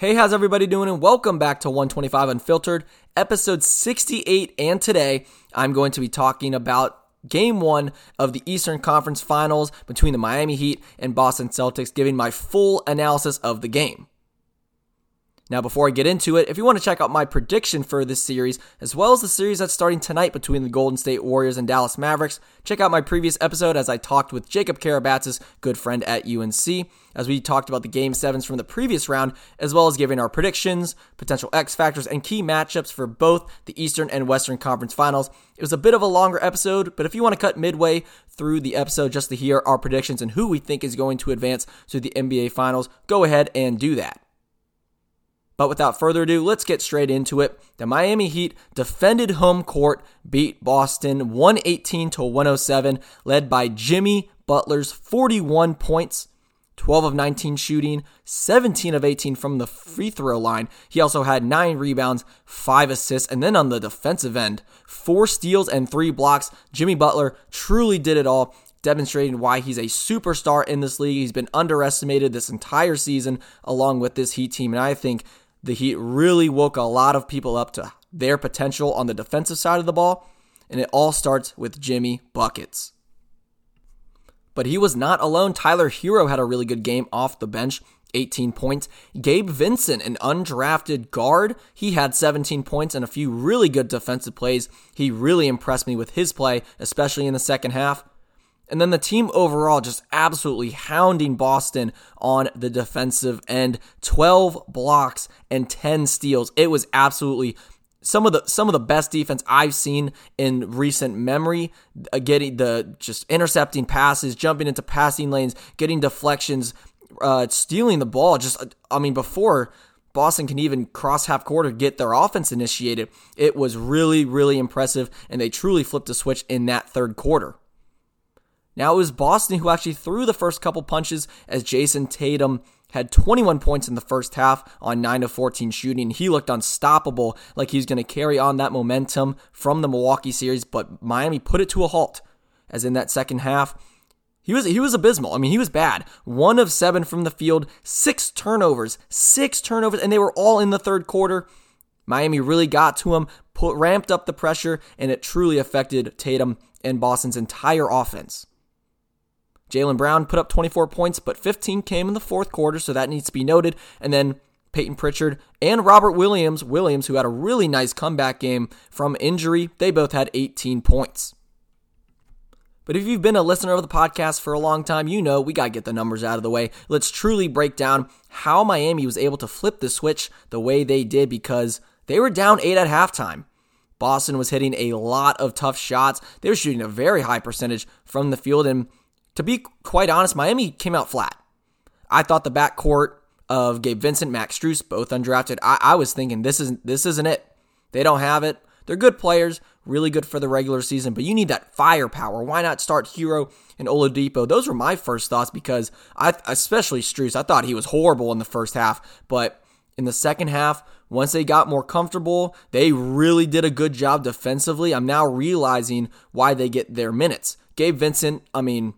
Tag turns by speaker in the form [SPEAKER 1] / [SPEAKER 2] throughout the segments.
[SPEAKER 1] Hey, how's everybody doing? And welcome back to 125 Unfiltered, episode 68. And today I'm going to be talking about game one of the Eastern Conference Finals between the Miami Heat and Boston Celtics, giving my full analysis of the game. Now, before I get into it, if you want to check out my prediction for this series, as well as the series that's starting tonight between the Golden State Warriors and Dallas Mavericks, check out my previous episode as I talked with Jacob Karabatsas, good friend at UNC, as we talked about the game sevens from the previous round, as well as giving our predictions, potential X factors, and key matchups for both the Eastern and Western Conference Finals. It was a bit of a longer episode, but if you want to cut midway through the episode just to hear our predictions and who we think is going to advance to the NBA Finals, go ahead and do that. But without further ado, let's get straight into it. The Miami Heat defended home court, beat Boston 118 to 107, led by Jimmy Butler's 41 points, 12 of 19 shooting, 17 of 18 from the free throw line. He also had 9 rebounds, 5 assists, and then on the defensive end, 4 steals and 3 blocks. Jimmy Butler truly did it all demonstrating why he's a superstar in this league. He's been underestimated this entire season along with this Heat team, and I think the Heat really woke a lot of people up to their potential on the defensive side of the ball, and it all starts with Jimmy Buckets. But he was not alone. Tyler Herro had a really good game off the bench. 18 points. Gabe Vincent, an undrafted guard, he had 17 points and a few really good defensive plays. He really impressed me with his play, especially in the second half. And then the team overall just absolutely hounding Boston on the defensive end. 12 blocks and 10 steals. It was absolutely some of the some of the best defense I've seen in recent memory. Uh, getting the just intercepting passes, jumping into passing lanes, getting deflections, uh, stealing the ball. Just I mean before Boston can even cross half court or get their offense initiated. It was really really impressive, and they truly flipped a switch in that third quarter. Now it was Boston who actually threw the first couple punches as Jayson Tatum had 21 points in the first half on 9 of 14 shooting. He looked unstoppable, like he was going to carry on that momentum from the Milwaukee series, but Miami put it to a halt. As in that second half, he was he was abysmal. I mean, he was bad. One of seven from the field, six turnovers, six turnovers, and they were all in the third quarter. Miami really got to him, put ramped up the pressure, and it truly affected Tatum and Boston's entire offense. Jaylen Brown put up 24 points, but 15 came in the fourth quarter, so that needs to be noted. And then Payton Pritchard and Robert Williams, Williams, who had a really nice comeback game from injury, they both had 18 points. But if you've been a listener of the podcast for a long time, you know we got to get the numbers out of the way. Let's truly break down how Miami was able to flip the switch the way they did because they were down eight at halftime. Boston was hitting a lot of tough shots. They were shooting a very high percentage from the field, and to be quite honest, Miami came out flat. I thought the backcourt of Gabe Vincent, Max Strus, both undrafted. I, I was thinking this isn't this isn't it. They don't have it. They're good players, really good for the regular season, but you need that firepower. Why not start Herro and Oladipo? Those were my first thoughts because I, especially Struess, I thought he was horrible in the first half, but in the second half, once they got more comfortable, they really did a good job defensively. I'm now realizing why they get their minutes. Gabe Vincent, I mean,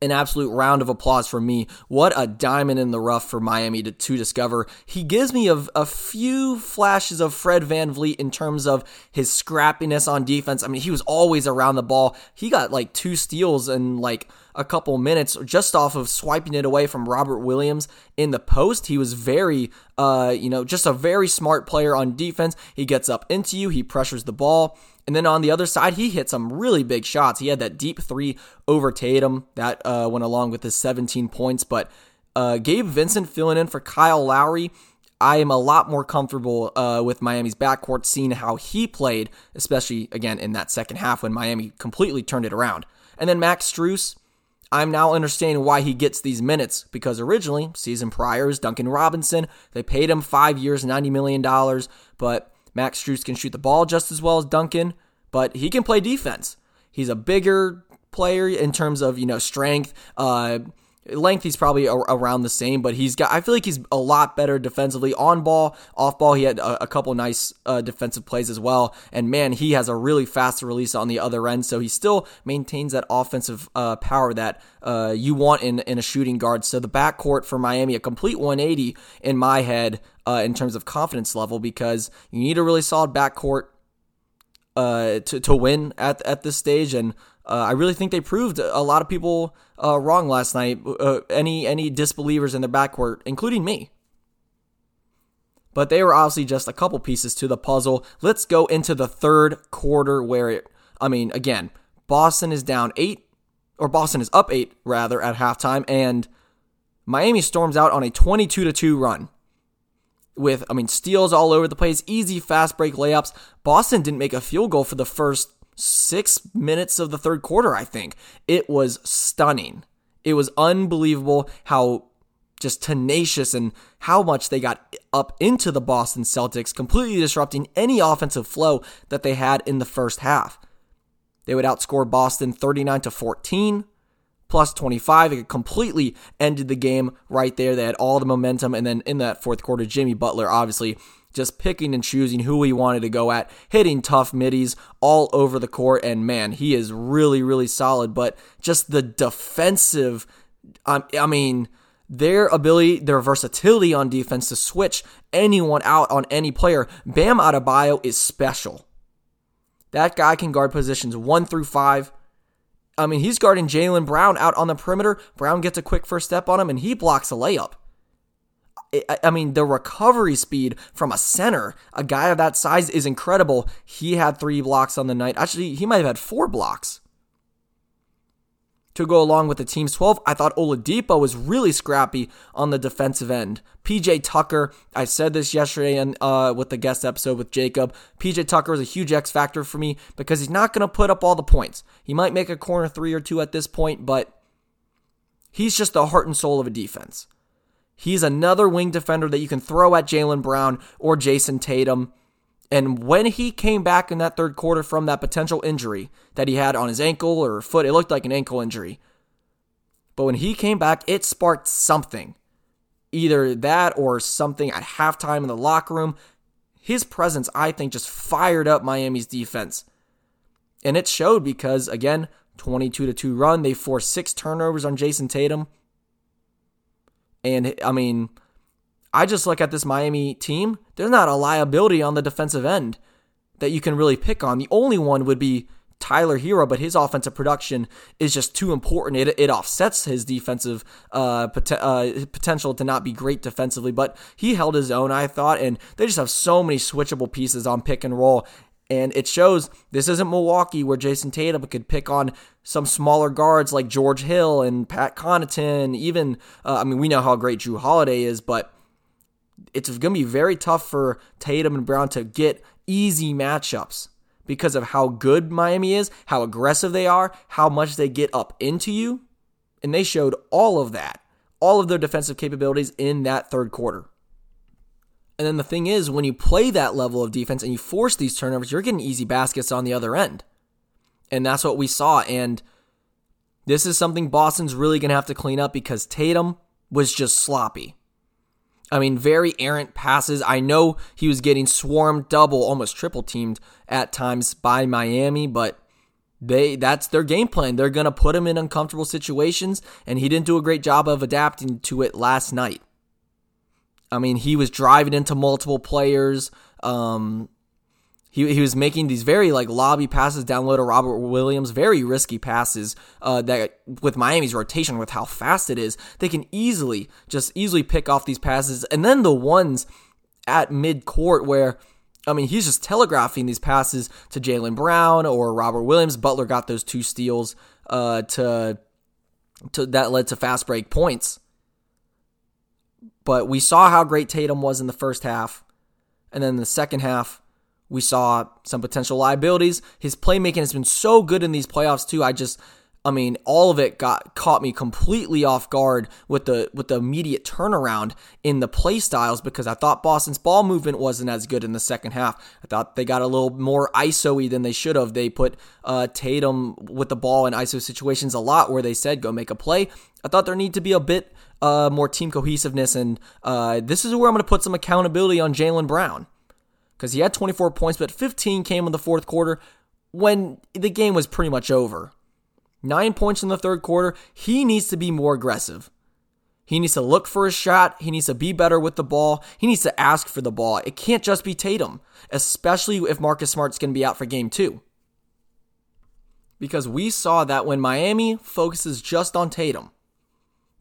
[SPEAKER 1] an absolute round of applause for me. What a diamond in the rough for Miami to, to discover. He gives me a, a few flashes of Fred VanVleet in terms of his scrappiness on defense. I mean, he was always around the ball. He got like two steals in like a couple minutes just off of swiping it away from Robert Williams in the post. He was very, uh, you know, just a very smart player on defense. He gets up into you, he pressures the ball. And then on the other side, he hit some really big shots. He had that deep three over Tatum that uh, went along with his 17 points. But uh, Gabe Vincent filling in for Kyle Lowry. I am a lot more comfortable uh, with Miami's backcourt, seeing how he played, especially again in that second half when Miami completely turned it around. And then Max Strus, I'm now understanding why he gets these minutes because originally, season prior, is Duncan Robinson. They paid him five years, $90 million, but Max Strus can shoot the ball just as well as Duncan, but he can play defense. He's a bigger player in terms of you know strength, uh, Length, he's probably around the same, but he's got. I feel like he's a lot better defensively on ball, off ball. He had a, a couple nice uh, defensive plays as well, and man, he has a really fast release on the other end. So he still maintains that offensive uh, power that uh, you want in in a shooting guard. So the backcourt for Miami, a complete 180 in my head uh, in terms of confidence level, because you need a really solid backcourt uh, to to win at at this stage, and uh, I really think they proved a lot of people uh, wrong last night. Uh, any any disbelievers in their backcourt, including me. But they were obviously just a couple pieces to the puzzle. Let's go into the third quarter where it. I mean, again, Boston is down eight, or Boston is up eight rather at halftime, and Miami storms out on a 22 to two run with, I mean, steals all over the place, easy fast break layups. Boston didn't make a field goal for the first six minutes of the third quarter, I think. It was stunning. It was unbelievable how just tenacious and how much they got up into the Boston Celtics, completely disrupting any offensive flow that they had in the first half. They would outscore Boston 39 to 14 plus 25. It completely ended the game right there. They had all the momentum. And then in that fourth quarter, Jimmy Butler obviously just picking and choosing who he wanted to go at, hitting tough middies all over the court. And man, he is really, really solid. But just the defensive, um, I mean, their ability, their versatility on defense to switch anyone out on any player. Bam Adebayo is special. That guy can guard positions one through five. I mean, he's guarding Jaylen Brown out on the perimeter. Brown gets a quick first step on him and he blocks a layup. I mean, the recovery speed from a center, a guy of that size, is incredible. He had three blocks on the night. Actually, he might have had four blocks. To go along with the team's 12, I thought Oladipo was really scrappy on the defensive end. PJ Tucker, I said this yesterday and uh, with the guest episode with Jacob. PJ Tucker is a huge X factor for me because he's not going to put up all the points. He might make a corner three or two at this point, but he's just the heart and soul of a defense. He's another wing defender that you can throw at Jaylen Brown or Jayson Tatum. And when he came back in that third quarter from that potential injury that he had on his ankle or foot, it looked like an ankle injury. But when he came back, it sparked something. Either that or something at halftime in the locker room. His presence, I think, just fired up Miami's defense. And it showed because, again, 22 to 2 run. They forced six turnovers on Jayson Tatum. And I mean, I just look at this Miami team. There's not a liability on the defensive end that you can really pick on. The only one would be Tyler Herro, but his offensive production is just too important. It, it offsets his defensive uh, pot- uh, potential to not be great defensively, but he held his own, I thought, and they just have so many switchable pieces on pick and roll. And it shows this isn't Milwaukee where Jayson Tatum could pick on some smaller guards like George Hill and Pat Connaughton. Even, uh, I mean, we know how great Jrue Holiday is, but it's going to be very tough for Tatum and Brown to get easy matchups because of how good Miami is, how aggressive they are, how much they get up into you. And they showed all of that, all of their defensive capabilities in that third quarter. And then the thing is, when you play that level of defense and you force these turnovers, you're getting easy baskets on the other end. And that's what we saw. And this is something Boston's really going to have to clean up because Tatum was just sloppy. I mean, very errant passes. I know he was getting swarmed, double, almost triple teamed at times by Miami, but they that's their game plan. They're going to put him in uncomfortable situations, and he didn't do a great job of adapting to it last night. I mean, he was driving into multiple players. Um, he, he was making these very like lobby passes down low to Robert Williams, very risky passes. Uh, that with Miami's rotation, with how fast it is, they can easily just easily pick off these passes. And then the ones at mid court where I mean, he's just telegraphing these passes to Jaylen Brown or Robert Williams. Butler got those two steals uh, to to that led to fast break points. But we saw how great Tatum was in the first half. And then the second half, we saw some potential liabilities. His playmaking has been so good in these playoffs, too. I just, I mean, all of it got caught me completely off guard with the with the immediate turnaround in the play styles because I thought Boston's ball movement wasn't as good in the second half. I thought they got a little more ISO-y than they should have. They put uh, Tatum with the ball in ISO situations a lot where they said go make a play. I thought there need to be a bit uh, more team cohesiveness, and uh, this is where I'm going to put some accountability on Jaylen Brown because he had 24 points, but 15 came in the fourth quarter when the game was pretty much over. Nine points in the third quarter. He needs to be more aggressive. He needs to look for a shot. He needs to be better with the ball. He needs to ask for the ball. It can't just be Tatum, especially if Marcus Smart's going to be out for game two. Because we saw that when Miami focuses just on Tatum,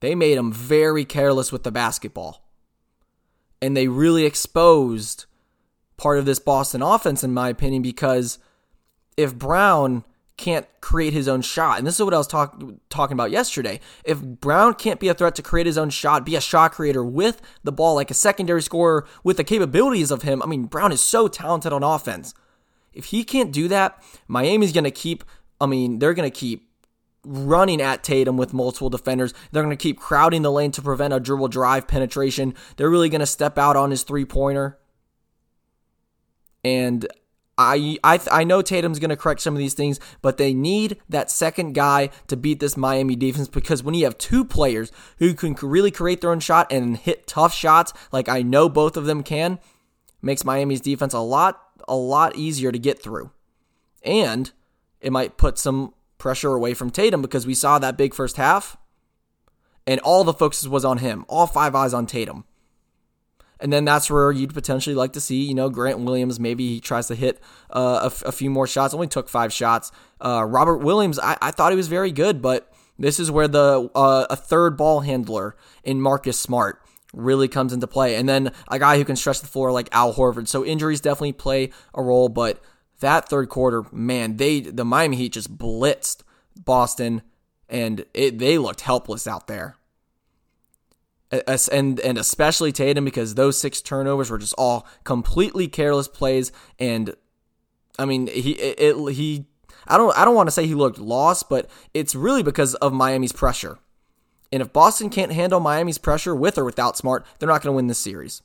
[SPEAKER 1] they made him very careless with the basketball. And they really exposed part of this Boston offense, in my opinion, because if Brown can't create his own shot. And this is what I was talk, talking about yesterday. If Brown can't be a threat to create his own shot, be a shot creator with the ball, like a secondary scorer with the capabilities of him, I mean, Brown is so talented on offense. If he can't do that, Miami's going to keep, I mean, they're going to keep running at Tatum with multiple defenders. They're going to keep crowding the lane to prevent a dribble drive penetration. They're really going to step out on his three pointer. And I I I know Tatum's going to correct some of these things, but they need that second guy to beat this Miami defense because when you have two players who can really create their own shot and hit tough shots, like I know both of them can, makes Miami's defense a lot a lot easier to get through. And it might put some pressure away from Tatum because we saw that big first half and all the focus was on him. All five eyes on Tatum. And then that's where you'd potentially like to see, you know, Grant Williams. Maybe he tries to hit uh, a, f- a few more shots. Only took five shots. Uh, Robert Williams, I-, I thought he was very good, but this is where the uh, a third ball handler in Marcus Smart really comes into play. And then a guy who can stretch the floor like Al Horford. So injuries definitely play a role, but that third quarter, man, they the Miami Heat just blitzed Boston, and it, they looked helpless out there and and especially Tatum because those six turnovers were just all completely careless plays and I mean he it, he I don't I don't want to say he looked lost but it's really because of Miami's pressure. And if Boston can't handle Miami's pressure with or without Smart, they're not going to win this series.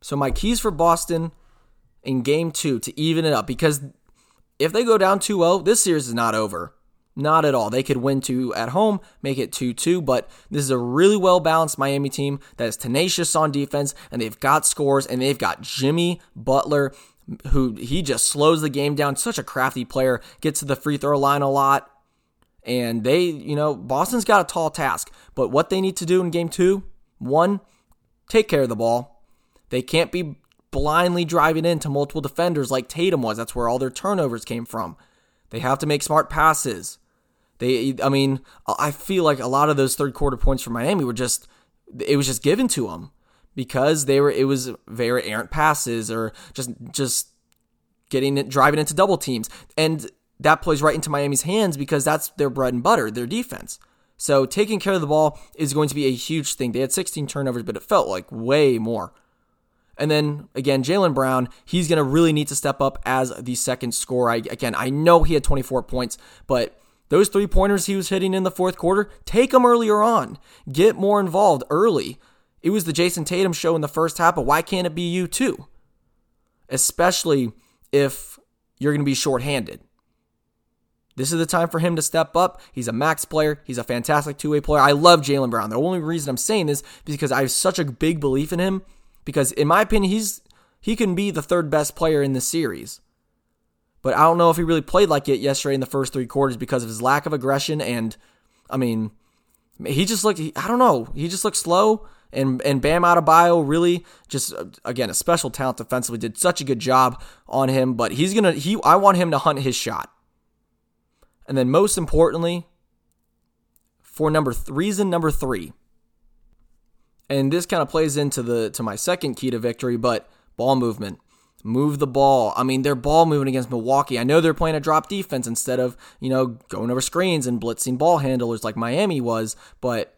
[SPEAKER 1] So my keys for Boston in game 2 to even it up because if they go down 2-0, this series is not over. Not at all. They could win two at home, make it 2 2, but this is a really well balanced Miami team that is tenacious on defense, and they've got scores, and they've got Jimmy Butler, who he just slows the game down. Such a crafty player, gets to the free throw line a lot. And they, you know, Boston's got a tall task, but what they need to do in game two one, take care of the ball. They can't be blindly driving into multiple defenders like Tatum was. That's where all their turnovers came from. They have to make smart passes. They, I mean, I feel like a lot of those third quarter points for Miami were just, it was just given to them because they were, it was very errant passes or just, just getting it, driving into double teams. And that plays right into Miami's hands because that's their bread and butter, their defense. So taking care of the ball is going to be a huge thing. They had 16 turnovers, but it felt like way more. And then again, Jaylen Brown, he's going to really need to step up as the second scorer. I, again, I know he had 24 points, but those three pointers he was hitting in the fourth quarter, take them earlier on. Get more involved early. It was the Jayson Tatum show in the first half, but why can't it be you too? Especially if you're going to be shorthanded. This is the time for him to step up. He's a max player. He's a fantastic two way player. I love Jaylen Brown. The only reason I'm saying this is because I have such a big belief in him. Because in my opinion, he's he can be the third best player in the series. But I don't know if he really played like it yesterday in the first three quarters because of his lack of aggression. And I mean, he just looked, I don't know, he just looked slow. And, and Bam Adebayo really just, again, a special talent defensively, did such a good job on him. But he's going to, he, I want him to hunt his shot. And then most importantly, for number th- reason number three, and this kind of plays into the to my second key to victory, but ball movement move the ball. I mean, they're ball moving against Milwaukee. I know they're playing a drop defense instead of, you know, going over screens and blitzing ball handlers like Miami was, but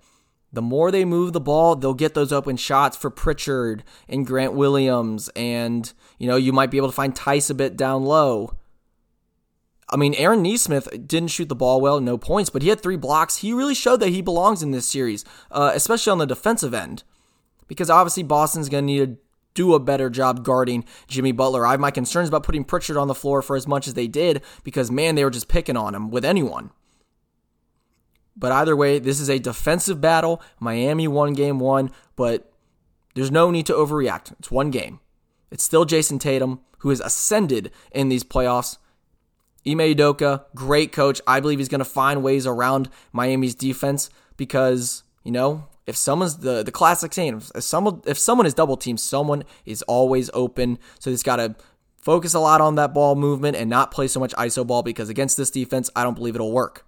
[SPEAKER 1] the more they move the ball, they'll get those open shots for Pritchard and Grant Williams and, you know, you might be able to find Theis a bit down low. I mean, Aaron Nesmith didn't shoot the ball well, no points, but he had three blocks. He really showed that he belongs in this series, uh, especially on the defensive end, because obviously Boston's going to need to do a better job guarding Jimmy Butler. I have my concerns about putting Pritchard on the floor for as much as they did, because man, they were just picking on him with anyone. But either way, this is a defensive battle. Miami won game one, but there's no need to overreact. It's one game. It's still Jayson Tatum, who has ascended in these playoffs. Ime Udoka, great coach. I believe he's going to find ways around Miami's defense because, you know, if someone's the, the classic saying, if someone, if someone is double teamed, someone is always open. So he's got to focus a lot on that ball movement and not play so much ISO ball because against this defense, I don't believe it'll work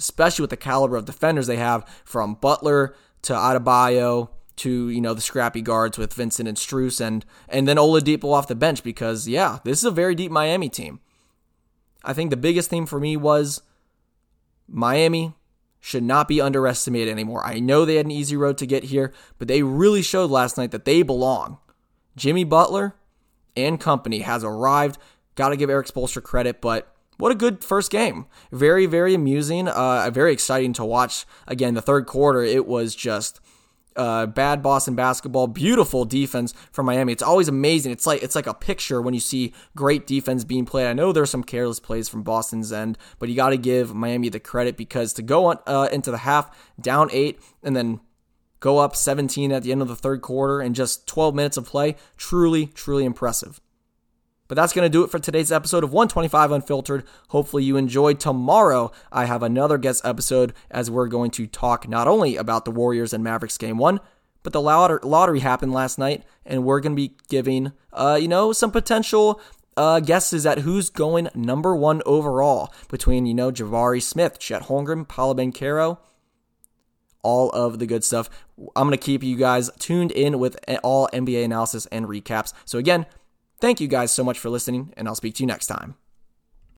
[SPEAKER 1] especially with the caliber of defenders they have from Butler to Adebayo to you know the scrappy guards with Vincent and Strus and and then Oladipo off the bench because yeah, this is a very deep Miami team. I think the biggest theme for me was Miami should not be underestimated anymore. I know they had an easy road to get here, but they really showed last night that they belong. Jimmy Butler and company has arrived. Got to give Erik Spoelstra credit, but what a good first game. Very, very amusing. Uh, very exciting to watch. Again, the third quarter, it was just uh, bad Boston basketball, beautiful defense from Miami. It's always amazing. It's like it's like a picture when you see great defense being played. I know there's some careless plays from Boston's end, but you got to give Miami the credit because to go on, uh, into the half down eight and then go up 17 at the end of the third quarter in just 12 minutes of play, truly, truly impressive. But that's going to do it for today's episode of 125 Unfiltered. Hopefully, you enjoyed. Tomorrow, I have another guest episode as we're going to talk not only about the Warriors and Mavericks game one, but the lottery happened last night, and we're going to be giving, uh, you know, some potential uh, guesses at who's going number one overall between, you know, Jabari Smith, Chet Holmgren, Paolo Banchero, all of the good stuff. I'm going to keep you guys tuned in with all NBA analysis and recaps. So, again, Thank you guys so much for listening, and I'll speak to you next time.